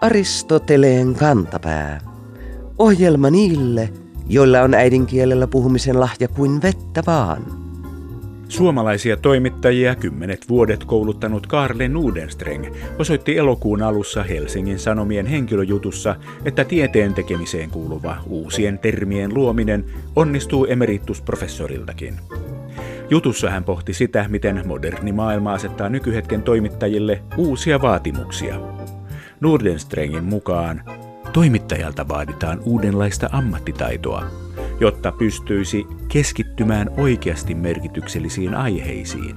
Aristoteleen kantapää. Ohjelma niille, joilla on äidinkielellä puhumisen lahja kuin vettä vaan. Suomalaisia toimittajia kymmenet vuodet kouluttanut Karle Nudenstreng osoitti elokuun alussa Helsingin Sanomien henkilöjutussa, että tieteen tekemiseen kuuluva uusien termien luominen onnistuu emeritusprofessoriltakin. Jutussa hän pohti sitä, miten moderni maailma asettaa nykyhetken toimittajille uusia vaatimuksia. Nordenstrengin mukaan toimittajalta vaaditaan uudenlaista ammattitaitoa, jotta pystyisi keskittymään oikeasti merkityksellisiin aiheisiin.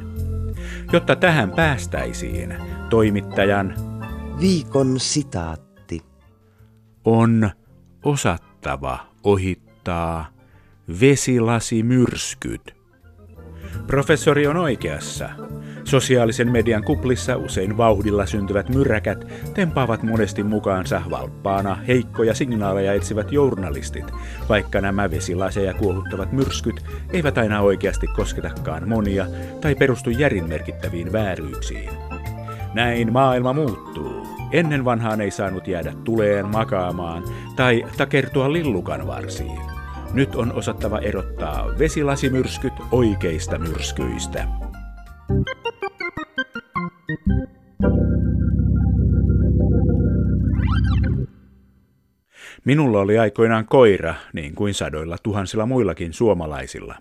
Jotta tähän päästäisiin, toimittajan Viikon sitaatti. on osattava ohittaa vesilasimyrskyt. Professori on oikeassa. Sosiaalisen median kuplissa usein vauhdilla syntyvät myräkät tempaavat monesti mukaansa valppaana heikkoja signaaleja etsivät journalistit, vaikka nämä vesilaseja kuohuttavat myrskyt eivät aina oikeasti kosketakaan monia tai perustu järin merkittäviin vääryyksiin. Näin maailma muuttuu. Ennen vanhaan ei saanut jäädä tuleen makaamaan tai takertua lillukan varsiin. Nyt on osattava erottaa vesilasimyrskyt oikeista myrskyistä. Minulla oli aikoinaan koira, niin kuin sadoilla tuhansilla muillakin suomalaisilla.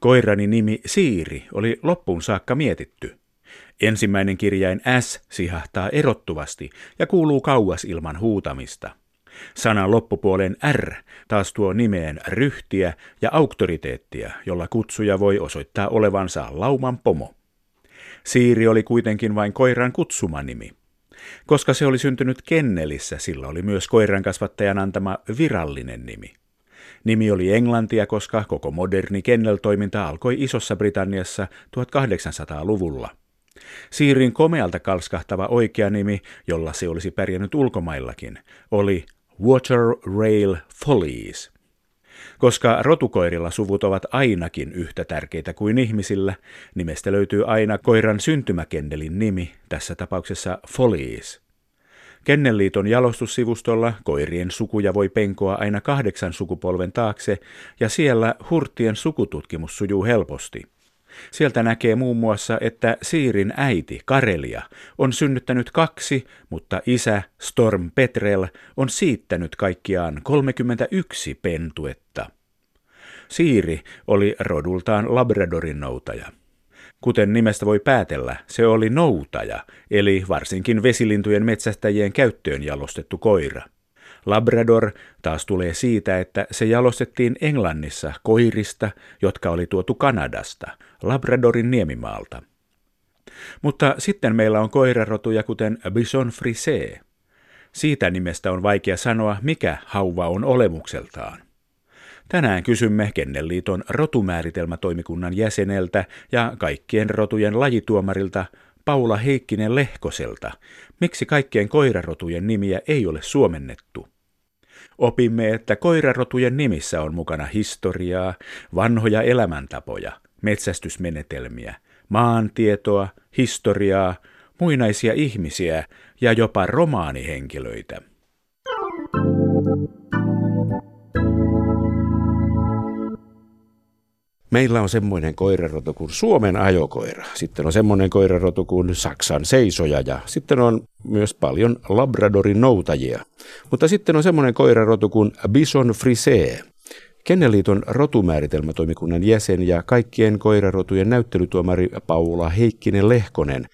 Koirani nimi Siiri oli loppuun saakka mietitty. Ensimmäinen kirjain S sihahtaa erottuvasti ja kuuluu kauas ilman huutamista. Sanan loppupuolen R taas tuo nimeen ryhtiä ja auktoriteettia, jolla kutsuja voi osoittaa olevansa lauman pomo. Siiri oli kuitenkin vain koiran kutsumanimi. Koska se oli syntynyt kennelissä, sillä oli myös koiran kasvattajan antama virallinen nimi. Nimi oli englantia, koska koko moderni kenneltoiminta alkoi Isossa Britanniassa 1800-luvulla. Siirin komealta kalskahtava oikea nimi, jolla se olisi pärjännyt ulkomaillakin, oli Water Rail Follies. Koska rotukoirilla suvut ovat ainakin yhtä tärkeitä kuin ihmisillä, nimestä löytyy aina koiran syntymäkendelin nimi, tässä tapauksessa Follies. Kennelliiton jalostussivustolla koirien sukuja voi penkoa aina kahdeksan sukupolven taakse, ja siellä hurtien sukututkimus sujuu helposti – Sieltä näkee muun muassa, että Siirin äiti Karelia on synnyttänyt kaksi, mutta isä Storm Petrel on siittänyt kaikkiaan 31 pentuetta. Siiri oli rodultaan Labradorin noutaja. Kuten nimestä voi päätellä, se oli noutaja, eli varsinkin vesilintujen metsästäjien käyttöön jalostettu koira. Labrador taas tulee siitä, että se jalostettiin Englannissa koirista, jotka oli tuotu Kanadasta, Labradorin niemimaalta. Mutta sitten meillä on koirarotuja kuten Bison Frise. Siitä nimestä on vaikea sanoa, mikä hauva on olemukseltaan. Tänään kysymme Kennelliiton rotumääritelmätoimikunnan jäseneltä ja kaikkien rotujen lajituomarilta Paula Heikkinen Lehkoselta, miksi kaikkien koirarotujen nimiä ei ole suomennettu. Opimme, että koirarotujen nimissä on mukana historiaa, vanhoja elämäntapoja, metsästysmenetelmiä, maantietoa, historiaa, muinaisia ihmisiä ja jopa romaanihenkilöitä. Meillä on semmoinen koirarotu kuin Suomen ajokoira. Sitten on semmoinen koirarotu kuin Saksan seisoja ja sitten on myös paljon Labradorin noutajia. Mutta sitten on semmoinen koirarotu kuin Bison Frise. Kenneliiton rotumääritelmätoimikunnan jäsen ja kaikkien koirarotujen näyttelytuomari Paula Heikkinen Lehkonen.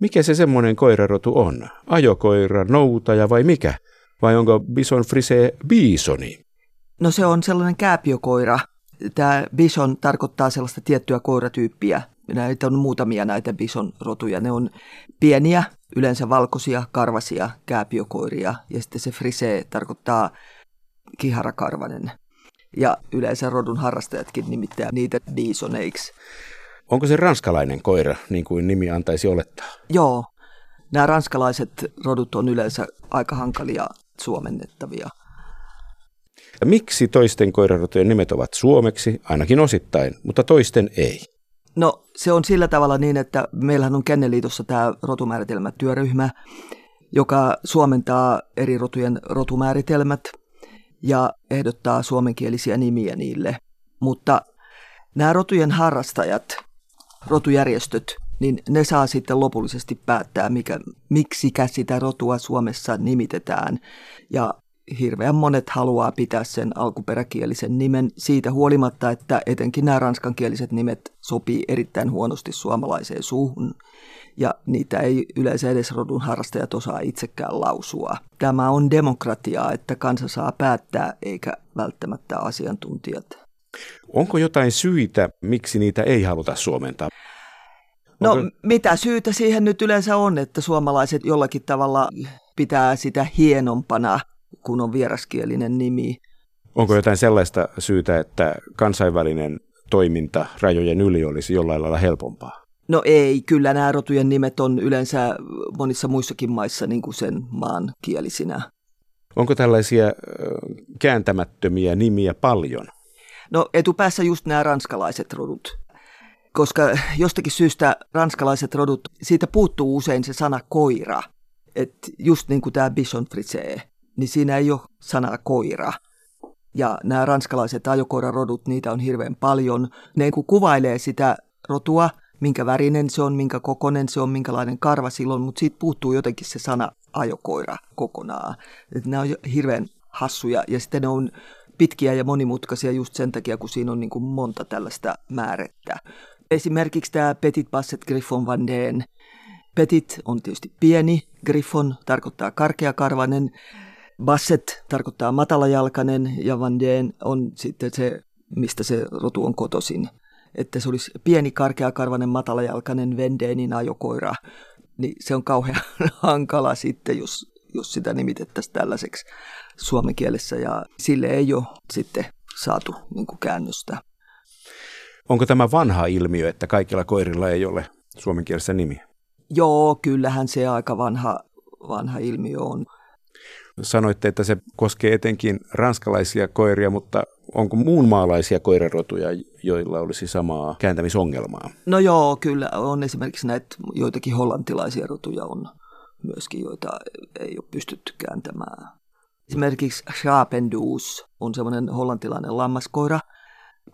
Mikä se semmoinen koirarotu on? Ajokoira, noutaja vai mikä? Vai onko Bison Frise bisoni? No se on sellainen kääpiokoira, tämä bison tarkoittaa sellaista tiettyä koiratyyppiä. Näitä on muutamia näitä bison rotuja. Ne on pieniä, yleensä valkoisia, karvasia kääpiokoiria. Ja sitten se frise tarkoittaa kiharakarvanen. Ja yleensä rodun harrastajatkin nimittää niitä bisoneiksi. Onko se ranskalainen koira, niin kuin nimi antaisi olettaa? Joo. Nämä ranskalaiset rodut on yleensä aika hankalia suomennettavia – Miksi toisten koirarotujen nimet ovat suomeksi, ainakin osittain, mutta toisten ei? No se on sillä tavalla niin, että meillähän on Kenneliitossa tämä rotumääritelmätyöryhmä, joka suomentaa eri rotujen rotumääritelmät ja ehdottaa suomenkielisiä nimiä niille. Mutta nämä rotujen harrastajat, rotujärjestöt, niin ne saa sitten lopullisesti päättää, mikä, miksikä sitä rotua Suomessa nimitetään. Ja hirveän monet haluaa pitää sen alkuperäkielisen nimen siitä huolimatta, että etenkin nämä ranskankieliset nimet sopii erittäin huonosti suomalaiseen suuhun ja niitä ei yleensä edes rodun harrastajat osaa itsekään lausua. Tämä on demokratiaa, että kansa saa päättää eikä välttämättä asiantuntijat. Onko jotain syitä, miksi niitä ei haluta suomentaa? No mitä syytä siihen nyt yleensä on, että suomalaiset jollakin tavalla pitää sitä hienompana, kun on vieraskielinen nimi. Onko jotain sellaista syytä, että kansainvälinen toiminta rajojen yli olisi jollain lailla helpompaa? No ei, kyllä nämä rotujen nimet on yleensä monissa muissakin maissa niin kuin sen maan kielisinä. Onko tällaisia kääntämättömiä nimiä paljon? No etupäässä just nämä ranskalaiset rodut. Koska jostakin syystä ranskalaiset rodut, siitä puuttuu usein se sana koira. että just niin kuin tämä Bichon Frisee, niin siinä ei ole sanaa koira. Ja nämä ranskalaiset ajokoirarodut, niitä on hirveän paljon. Ne kun kuvailee sitä rotua, minkä värinen se on, minkä kokonen se on, minkälainen karva silloin, mutta siitä puuttuu jotenkin se sana ajokoira kokonaan. Että nämä on hirveän hassuja ja sitten ne on pitkiä ja monimutkaisia just sen takia, kun siinä on niin kuin monta tällaista määrettä. Esimerkiksi tämä Petit Basset Griffon Vandeen. Petit on tietysti pieni, Griffon tarkoittaa karkeakarvainen, Basset tarkoittaa matalajalkainen ja Vandeen on sitten se, mistä se rotu on kotoisin että se olisi pieni, karkeakarvainen, matalajalkainen Vendeenin ajokoira, niin se on kauhean hankala sitten, jos, jos sitä nimitettäisiin tällaiseksi suomen kielessä, ja sille ei ole sitten saatu niin käännöstä. Onko tämä vanha ilmiö, että kaikilla koirilla ei ole suomen kielessä nimi? Joo, kyllähän se aika vanha, vanha ilmiö on. Sanoitte, että se koskee etenkin ranskalaisia koiria, mutta onko muun maalaisia koirarotuja, joilla olisi samaa kääntämisongelmaa? No joo, kyllä on esimerkiksi näitä joitakin hollantilaisia rotuja on myöskin, joita ei ole pystytty kääntämään. Esimerkiksi Schapendoos on semmoinen hollantilainen lammaskoira,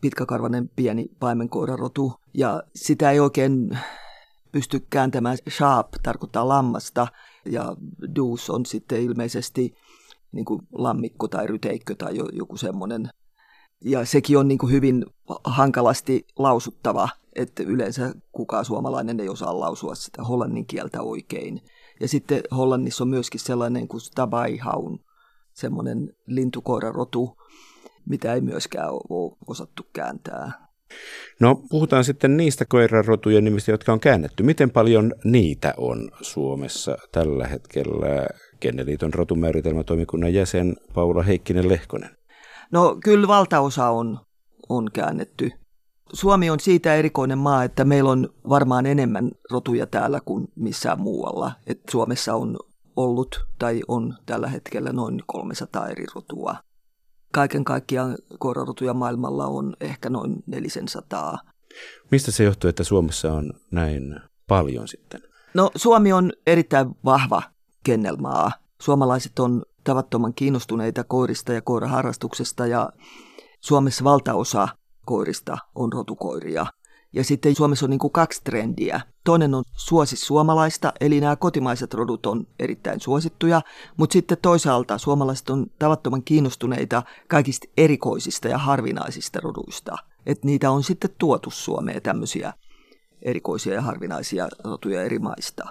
pitkäkarvainen pieni paimenkoirarotu, ja sitä ei oikein pysty kääntämään. Schaap tarkoittaa lammasta, ja Doos on sitten ilmeisesti niin kuin lammikko tai ryteikkö tai joku semmoinen ja sekin on niin kuin hyvin hankalasti lausuttava, että yleensä kukaan suomalainen ei osaa lausua sitä hollannin kieltä oikein. Ja sitten Hollannissa on myöskin sellainen kuin stabaihaun, semmoinen lintukoirarotu, mitä ei myöskään ole osattu kääntää. No puhutaan sitten niistä koirarotujen nimistä, jotka on käännetty. Miten paljon niitä on Suomessa tällä hetkellä? Kenneliiton rotumääritelmätoimikunnan jäsen Paula Heikkinen-Lehkonen. No kyllä valtaosa on, on käännetty. Suomi on siitä erikoinen maa, että meillä on varmaan enemmän rotuja täällä kuin missään muualla. Et Suomessa on ollut tai on tällä hetkellä noin 300 eri rotua. Kaiken kaikkiaan koirarotuja maailmalla on ehkä noin 400. Mistä se johtuu, että Suomessa on näin paljon sitten? No Suomi on erittäin vahva kennelmaa. Suomalaiset on tavattoman kiinnostuneita koirista ja koiraharrastuksesta ja Suomessa valtaosa koirista on rotukoiria. Ja sitten Suomessa on niin kuin kaksi trendiä. Toinen on suosis suomalaista, eli nämä kotimaiset rodut on erittäin suosittuja, mutta sitten toisaalta suomalaiset on tavattoman kiinnostuneita kaikista erikoisista ja harvinaisista roduista. Että niitä on sitten tuotu Suomeen tämmöisiä erikoisia ja harvinaisia rotuja eri maista.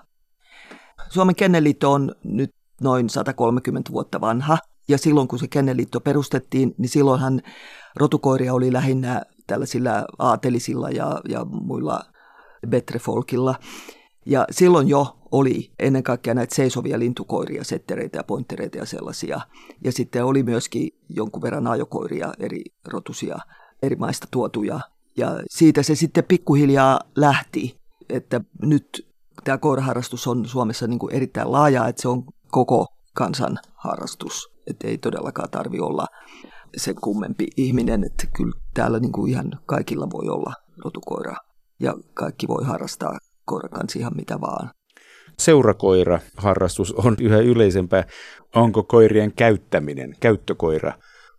Suomen Kennelliitto on nyt noin 130 vuotta vanha. Ja silloin kun se Kenneliitto perustettiin, niin silloinhan rotukoiria oli lähinnä tällaisilla aatelisilla ja, ja muilla betrefolkilla. Ja silloin jo oli ennen kaikkea näitä seisovia lintukoiria, settereitä ja pointtereita ja sellaisia. Ja sitten oli myöskin jonkun verran ajokoiria eri rotusia, eri maista tuotuja. Ja siitä se sitten pikkuhiljaa lähti, että nyt tämä koiraharrastus on Suomessa niin kuin erittäin laaja, että se on koko kansan harrastus. Että ei todellakaan tarvi olla se kummempi ihminen, että kyllä täällä niin kuin ihan kaikilla voi olla rotukoira. ja kaikki voi harrastaa koiran kanssa ihan mitä vaan. Seurakoira harrastus on yhä yleisempää. Onko koirien käyttäminen, käyttökoira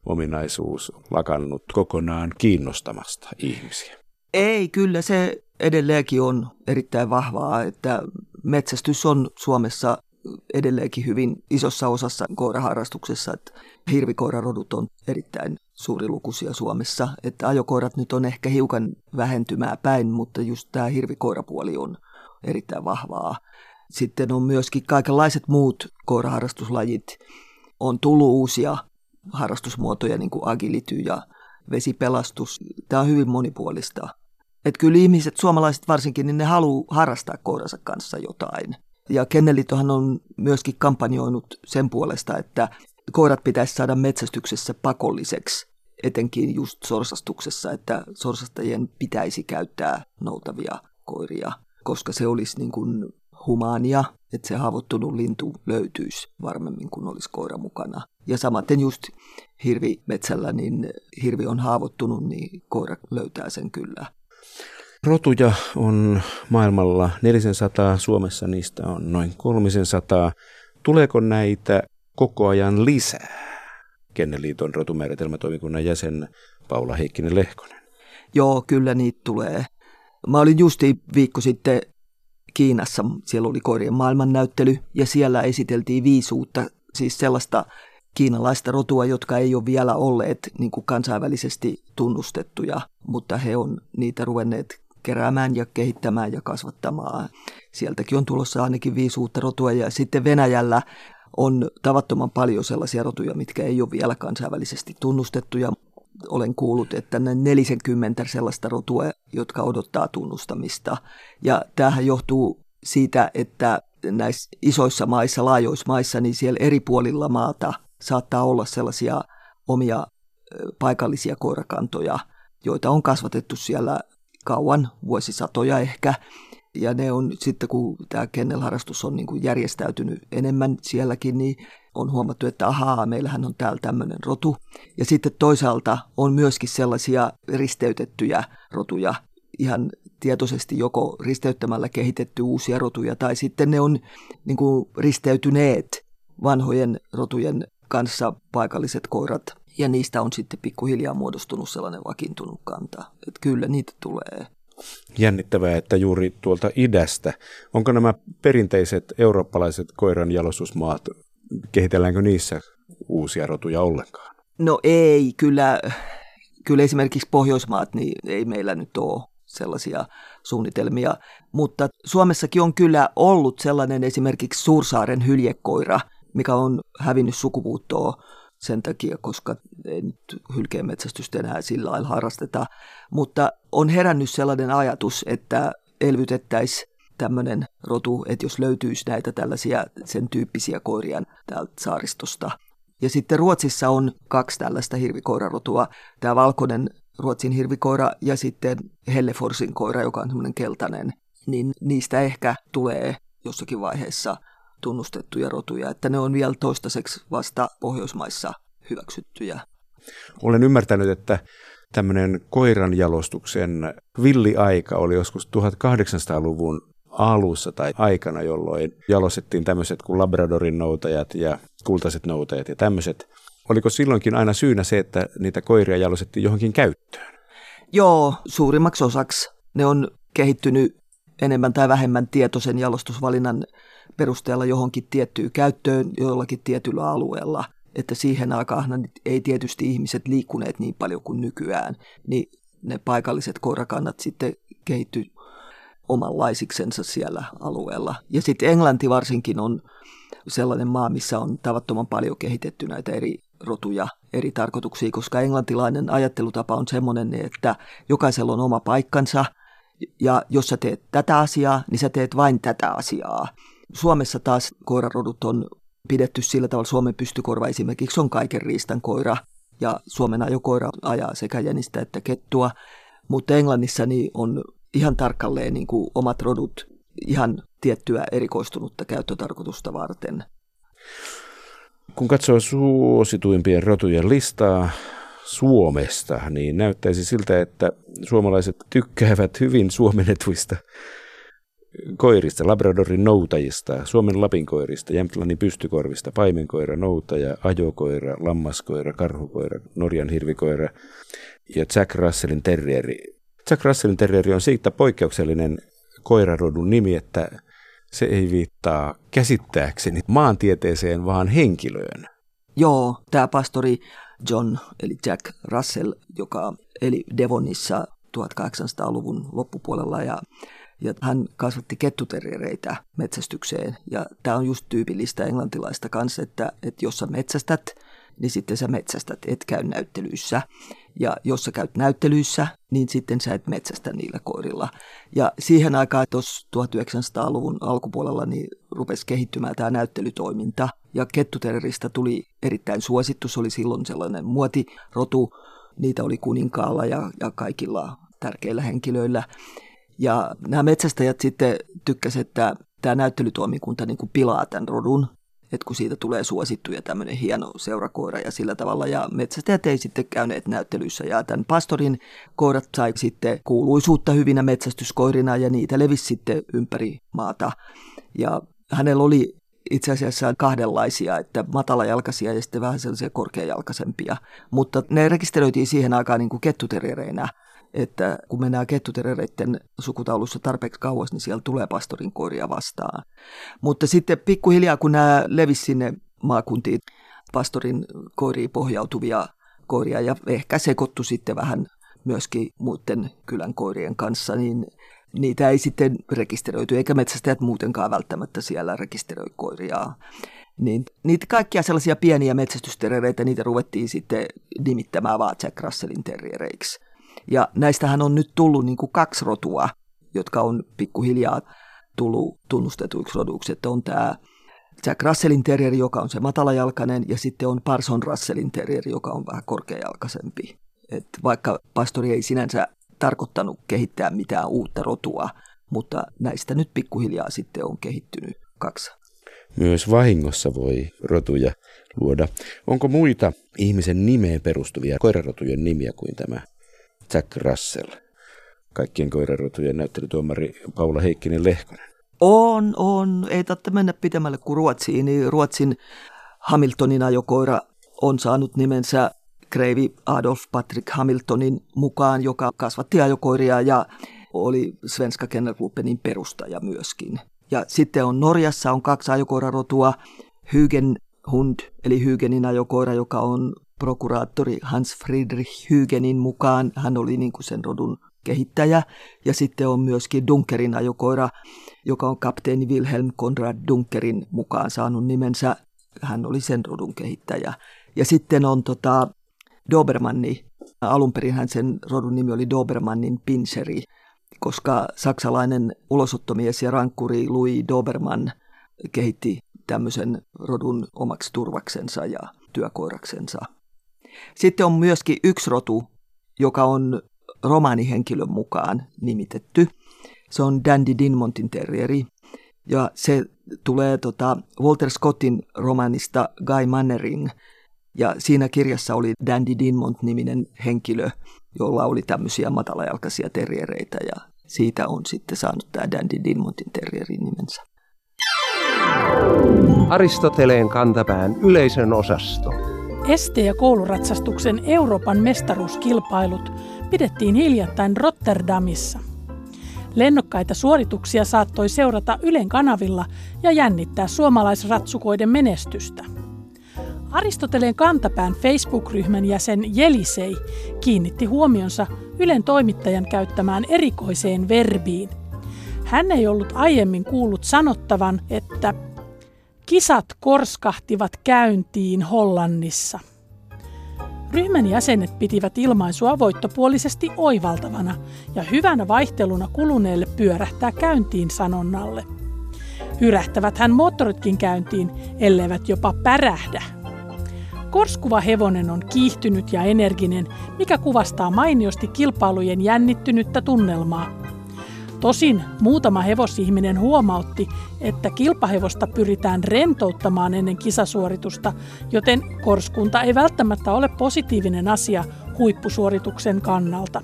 ominaisuus lakannut kokonaan kiinnostamasta ihmisiä? Ei, kyllä se edelleenkin on erittäin vahvaa, että metsästys on Suomessa edelleenkin hyvin isossa osassa koiraharrastuksessa, että hirvikoirarodut on erittäin suurilukuisia Suomessa, että ajokoirat nyt on ehkä hiukan vähentymää päin, mutta just tämä hirvikoirapuoli on erittäin vahvaa. Sitten on myöskin kaikenlaiset muut koiraharrastuslajit. On tullut uusia harrastusmuotoja, niin kuin agility ja vesipelastus. Tämä on hyvin monipuolista. Että kyllä ihmiset, suomalaiset varsinkin, niin ne haluaa harrastaa koiransa kanssa jotain. Ja Kennelitohan on myöskin kampanjoinut sen puolesta, että koirat pitäisi saada metsästyksessä pakolliseksi, etenkin just sorsastuksessa, että sorsastajien pitäisi käyttää noutavia koiria, koska se olisi niin kuin humaania, että se haavoittunut lintu löytyisi varmemmin, kun olisi koira mukana. Ja samaten just hirvimetsällä, niin hirvi on haavoittunut, niin koira löytää sen kyllä. Rotuja on maailmalla 400, Suomessa niistä on noin 300. Tuleeko näitä koko ajan lisää? Kenneliiton rotumääritelmätoimikunnan jäsen Paula Heikkinen Lehkonen. Joo, kyllä niitä tulee. Mä olin justi viikko sitten Kiinassa, siellä oli koirien maailmannäyttely ja siellä esiteltiin viisi uutta, siis sellaista kiinalaista rotua, jotka ei ole vielä olleet niin kuin kansainvälisesti tunnustettuja, mutta he on niitä ruvenneet keräämään ja kehittämään ja kasvattamaan. Sieltäkin on tulossa ainakin viisi uutta rotua ja sitten Venäjällä on tavattoman paljon sellaisia rotuja, mitkä ei ole vielä kansainvälisesti tunnustettuja. Olen kuullut, että ne 40 sellaista rotua, jotka odottaa tunnustamista. Ja tämähän johtuu siitä, että näissä isoissa maissa, laajoissa maissa, niin siellä eri puolilla maata saattaa olla sellaisia omia paikallisia koirakantoja, joita on kasvatettu siellä kauan, vuosisatoja ehkä. Ja ne on sitten, kun tämä kennelharrastus on niin kuin järjestäytynyt enemmän sielläkin, niin on huomattu, että ahaa, meillähän on täällä tämmöinen rotu. Ja sitten toisaalta on myöskin sellaisia risteytettyjä rotuja, ihan tietoisesti joko risteyttämällä kehitetty uusia rotuja, tai sitten ne on niin kuin risteytyneet vanhojen rotujen kanssa paikalliset koirat ja niistä on sitten pikkuhiljaa muodostunut sellainen vakiintunut kanta, että kyllä niitä tulee. Jännittävää, että juuri tuolta idästä, onko nämä perinteiset eurooppalaiset koiran jalostusmaat, kehitelläänkö niissä uusia rotuja ollenkaan? No ei, kyllä, kyllä esimerkiksi Pohjoismaat, niin ei meillä nyt ole sellaisia suunnitelmia, mutta Suomessakin on kyllä ollut sellainen esimerkiksi Suursaaren hyljekoira, mikä on hävinnyt sukupuuttoon sen takia, koska ei nyt hylkeenmetsästystä enää sillä lailla harrasteta. Mutta on herännyt sellainen ajatus, että elvytettäisiin tämmöinen rotu, että jos löytyisi näitä tällaisia sen tyyppisiä koiria täältä saaristosta. Ja sitten Ruotsissa on kaksi tällaista hirvikoirarotua. Tämä valkoinen Ruotsin hirvikoira ja sitten Helleforsin koira, joka on semmoinen keltainen. Niin niistä ehkä tulee jossakin vaiheessa tunnustettuja rotuja, että ne on vielä toistaiseksi vasta Pohjoismaissa hyväksyttyjä. Olen ymmärtänyt, että tämmöinen koiran jalostuksen villiaika oli joskus 1800-luvun alussa tai aikana, jolloin jalostettiin tämmöiset kuin Labradorin noutajat ja kultaiset noutajat ja tämmöiset. Oliko silloinkin aina syynä se, että niitä koiria jalostettiin johonkin käyttöön? Joo, suurimmaksi osaksi ne on kehittynyt enemmän tai vähemmän tietoisen jalostusvalinnan perusteella johonkin tiettyyn käyttöön jollakin tietyllä alueella. Että siihen aikaan ei tietysti ihmiset liikkuneet niin paljon kuin nykyään, niin ne paikalliset koirakannat sitten kehittyi omanlaisiksensa siellä alueella. Ja sitten Englanti varsinkin on sellainen maa, missä on tavattoman paljon kehitetty näitä eri rotuja eri tarkoituksia, koska englantilainen ajattelutapa on semmoinen, että jokaisella on oma paikkansa, ja jos sä teet tätä asiaa, niin sä teet vain tätä asiaa. Suomessa taas koirarodut on pidetty sillä tavalla, Suomen pystykorva esimerkiksi on kaiken riistan koira, ja Suomen ajokoira ajaa sekä jänistä että kettua, mutta Englannissa niin on ihan tarkalleen niin kuin omat rodut ihan tiettyä erikoistunutta käyttötarkoitusta varten. Kun katsoo suosituimpien rotujen listaa Suomesta, niin näyttäisi siltä, että suomalaiset tykkäävät hyvin suomennetuista koirista, Labradorin noutajista, Suomen lapinkoirista, Jämtlannin pystykorvista, paimenkoira, noutaja, ajokoira, lammaskoira, karhukoira, Norjan hirvikoira ja Jack Russellin terrieri. Jack Russellin terrieri on siitä poikkeuksellinen koirarodun nimi, että se ei viittaa käsittääkseni maantieteeseen, vaan henkilöön. Joo, tämä pastori John, eli Jack Russell, joka eli Devonissa 1800-luvun loppupuolella ja ja hän kasvatti kettuteriereitä metsästykseen. Ja tämä on just tyypillistä englantilaista kanssa, että, että jos sä metsästät, niin sitten sä metsästät, et käy näyttelyissä. Ja jos sä käyt näyttelyissä, niin sitten sä et metsästä niillä koirilla. Ja siihen aikaan tuossa 1900-luvun alkupuolella niin rupesi kehittymään tämä näyttelytoiminta. Ja kettuterrorista tuli erittäin suosittu. Se oli silloin sellainen muotirotu. Niitä oli kuninkaalla ja, ja kaikilla tärkeillä henkilöillä. Ja nämä metsästäjät sitten tykkäsivät, että tämä näyttelytoimikunta niin kuin pilaa tämän rodun, että kun siitä tulee suosittu ja tämmöinen hieno seurakoira ja sillä tavalla. Ja metsästäjät ei sitten käyneet näyttelyissä ja tämän pastorin koirat sai sitten kuuluisuutta hyvinä metsästyskoirina ja niitä levisi sitten ympäri maata. Ja hänellä oli itse asiassa kahdenlaisia, että matalajalkaisia ja sitten vähän sellaisia korkeajalkaisempia. Mutta ne rekisteröitiin siihen aikaan niin kuin kettuteriereinä että kun mennään kettuterereiden sukutaulussa tarpeeksi kauas, niin siellä tulee pastorin koiria vastaan. Mutta sitten pikkuhiljaa, kun nämä levisi sinne maakuntiin, pastorin koiriin pohjautuvia koiria ja ehkä sekoittu sitten vähän myöskin muiden kylän koirien kanssa, niin niitä ei sitten rekisteröity, eikä metsästäjät muutenkaan välttämättä siellä rekisteröi koiria. Niin, niitä kaikkia sellaisia pieniä metsästysterereitä, niitä ruvettiin sitten nimittämään vaan Jack Russellin terriereiksi. Ja näistähän on nyt tullut niin kuin kaksi rotua, jotka on pikkuhiljaa tullut tunnustetuiksi roduiksi. Että on tämä Jack Russellin terrier, joka on se matalajalkainen, ja sitten on Parson Russellin terrier, joka on vähän korkeajalkaisempi. Et vaikka pastori ei sinänsä tarkoittanut kehittää mitään uutta rotua, mutta näistä nyt pikkuhiljaa sitten on kehittynyt kaksi. Myös vahingossa voi rotuja luoda. Onko muita ihmisen nimeen perustuvia koirarotujen nimiä kuin tämä Jack Russell, kaikkien koirarotujen näyttelytuomari Paula Heikkinen Lehkonen. On, on. Ei tarvitse mennä pitemmälle kuin Ruotsiin. Niin Ruotsin Hamiltonin ajokoira on saanut nimensä kreivi Adolf Patrick Hamiltonin mukaan, joka kasvatti ajokoiria ja oli Svenska Kennelklubbenin perustaja myöskin. Ja sitten on Norjassa on kaksi ajokoirarotua, Hygen Hund, eli Hygenin ajokoira, joka on prokuraattori Hans Friedrich Hygenin mukaan. Hän oli niin kuin sen rodun kehittäjä. Ja sitten on myöskin Dunkerin ajokoira, joka on kapteeni Wilhelm Konrad Dunkerin mukaan saanut nimensä. Hän oli sen rodun kehittäjä. Ja sitten on tota Dobermanni. Alun perin hän sen rodun nimi oli Dobermannin pinseri, koska saksalainen ulosottomies ja rankkuri Louis Dobermann kehitti tämmöisen rodun omaksi turvaksensa ja työkoiraksensa. Sitten on myöskin yksi rotu, joka on romaanihenkilön mukaan nimitetty. Se on Dandy Dinmontin terrieri. Ja se tulee tota Walter Scottin romanista Guy Mannering. Ja siinä kirjassa oli Dandy Dinmont-niminen henkilö, jolla oli tämmöisiä matalajalkaisia terriereitä. Ja siitä on sitten saanut tämä Dandy Dinmontin terrierin nimensä. Aristoteleen kantapään yleisön osasto. Este- ja kouluratsastuksen Euroopan mestaruuskilpailut pidettiin hiljattain Rotterdamissa. Lennokkaita suorituksia saattoi seurata Ylen kanavilla ja jännittää suomalaisratsukoiden menestystä. Aristoteleen kantapään Facebook-ryhmän jäsen Jelisei kiinnitti huomionsa Ylen toimittajan käyttämään erikoiseen verbiin. Hän ei ollut aiemmin kuullut sanottavan, että Kisat korskahtivat käyntiin Hollannissa. Ryhmän jäsenet pitivät ilmaisua voittopuolisesti oivaltavana ja hyvänä vaihteluna kuluneelle pyörähtää käyntiin sanonnalle. Hyrähtävät hän moottoritkin käyntiin, elleivät jopa pärähdä. Korskuva hevonen on kiihtynyt ja energinen, mikä kuvastaa mainiosti kilpailujen jännittynyttä tunnelmaa – Tosin muutama hevosihminen huomautti, että kilpahevosta pyritään rentouttamaan ennen kisasuoritusta, joten korskunta ei välttämättä ole positiivinen asia huippusuorituksen kannalta.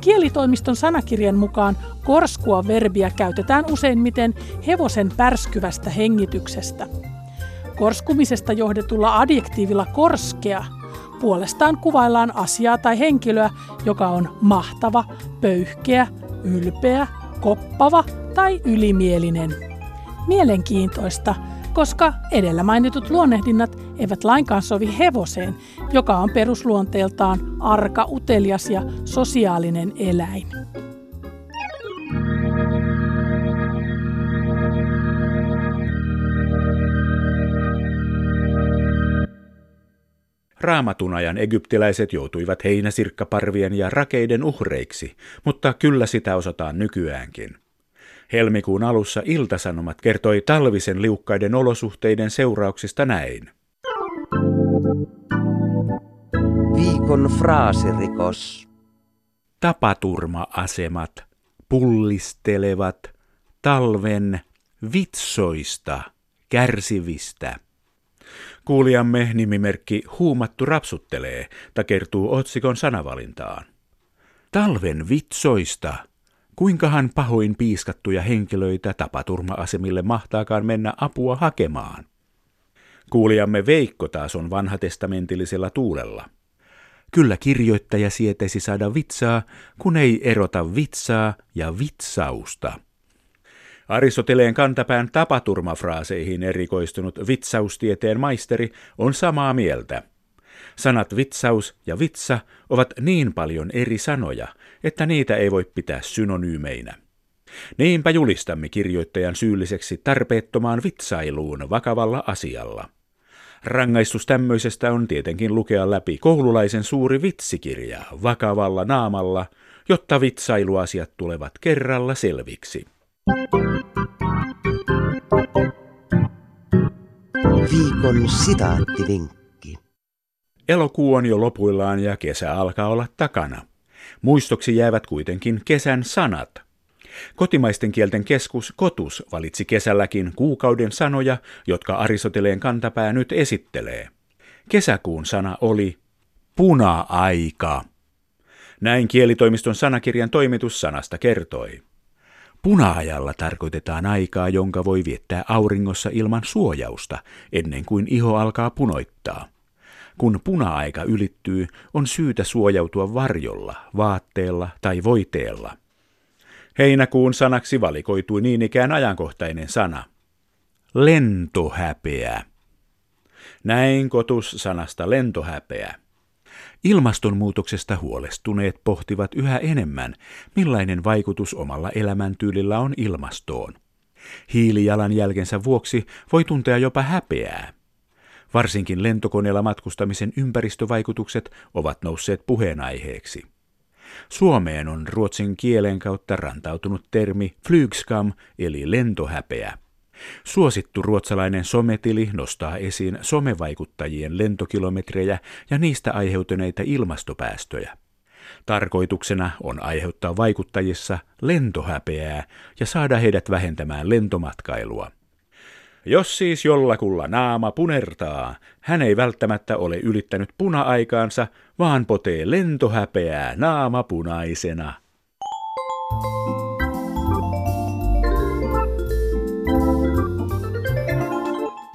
Kielitoimiston sanakirjan mukaan korskua verbiä käytetään useimmiten hevosen pärskyvästä hengityksestä. Korskumisesta johdetulla adjektiivilla korskea puolestaan kuvaillaan asiaa tai henkilöä, joka on mahtava, pöyhkeä, ylpeä, koppava tai ylimielinen. Mielenkiintoista, koska edellä mainitut luonnehdinnat eivät lainkaan sovi hevoseen, joka on perusluonteeltaan arka, utelias ja sosiaalinen eläin. Raamatun ajan egyptiläiset joutuivat heinäsirkkaparvien ja rakeiden uhreiksi, mutta kyllä sitä osataan nykyäänkin. Helmikuun alussa Iltasanomat kertoi talvisen liukkaiden olosuhteiden seurauksista näin. Viikon fraasirikos. Tapaturma-asemat pullistelevat talven vitsoista kärsivistä. Kuulijamme nimimerkki Huumattu rapsuttelee takertuu otsikon sanavalintaan. Talven vitsoista. Kuinkahan pahoin piiskattuja henkilöitä tapaturma-asemille mahtaakaan mennä apua hakemaan? Kuulijamme Veikko taas on vanhatestamentillisella tuulella. Kyllä kirjoittaja sietäisi saada vitsaa, kun ei erota vitsaa ja vitsausta. Aristoteleen kantapään tapaturmafraaseihin erikoistunut vitsaustieteen maisteri on samaa mieltä. Sanat vitsaus ja vitsa ovat niin paljon eri sanoja, että niitä ei voi pitää synonyymeinä. Niinpä julistamme kirjoittajan syylliseksi tarpeettomaan vitsailuun vakavalla asialla. Rangaistus tämmöisestä on tietenkin lukea läpi koululaisen suuri vitsikirja vakavalla naamalla, jotta vitsailuasiat tulevat kerralla selviksi. Viikon sitaattivinkki. Elokuu on jo lopuillaan ja kesä alkaa olla takana. Muistoksi jäävät kuitenkin kesän sanat. Kotimaisten kielten keskus Kotus valitsi kesälläkin kuukauden sanoja, jotka Aristoteleen kantapää nyt esittelee. Kesäkuun sana oli puna-aika. Näin kielitoimiston sanakirjan toimitus sanasta kertoi. Puna-ajalla tarkoitetaan aikaa, jonka voi viettää auringossa ilman suojausta ennen kuin iho alkaa punoittaa. Kun puna-aika ylittyy, on syytä suojautua varjolla, vaatteella tai voiteella. Heinäkuun sanaksi valikoitui niin ikään ajankohtainen sana. Lentohäpeä. Näin kotus sanasta lentohäpeä. Ilmastonmuutoksesta huolestuneet pohtivat yhä enemmän, millainen vaikutus omalla elämäntyylillä on ilmastoon. Hiilijalanjälkensä vuoksi voi tuntea jopa häpeää. Varsinkin lentokoneella matkustamisen ympäristövaikutukset ovat nousseet puheenaiheeksi. Suomeen on ruotsin kielen kautta rantautunut termi flygskam eli lentohäpeä. Suosittu ruotsalainen sometili nostaa esiin somevaikuttajien lentokilometrejä ja niistä aiheutuneita ilmastopäästöjä. Tarkoituksena on aiheuttaa vaikuttajissa lentohäpeää ja saada heidät vähentämään lentomatkailua. Jos siis jollakulla naama punertaa, hän ei välttämättä ole ylittänyt puna-aikaansa, vaan potee lentohäpeää naama punaisena.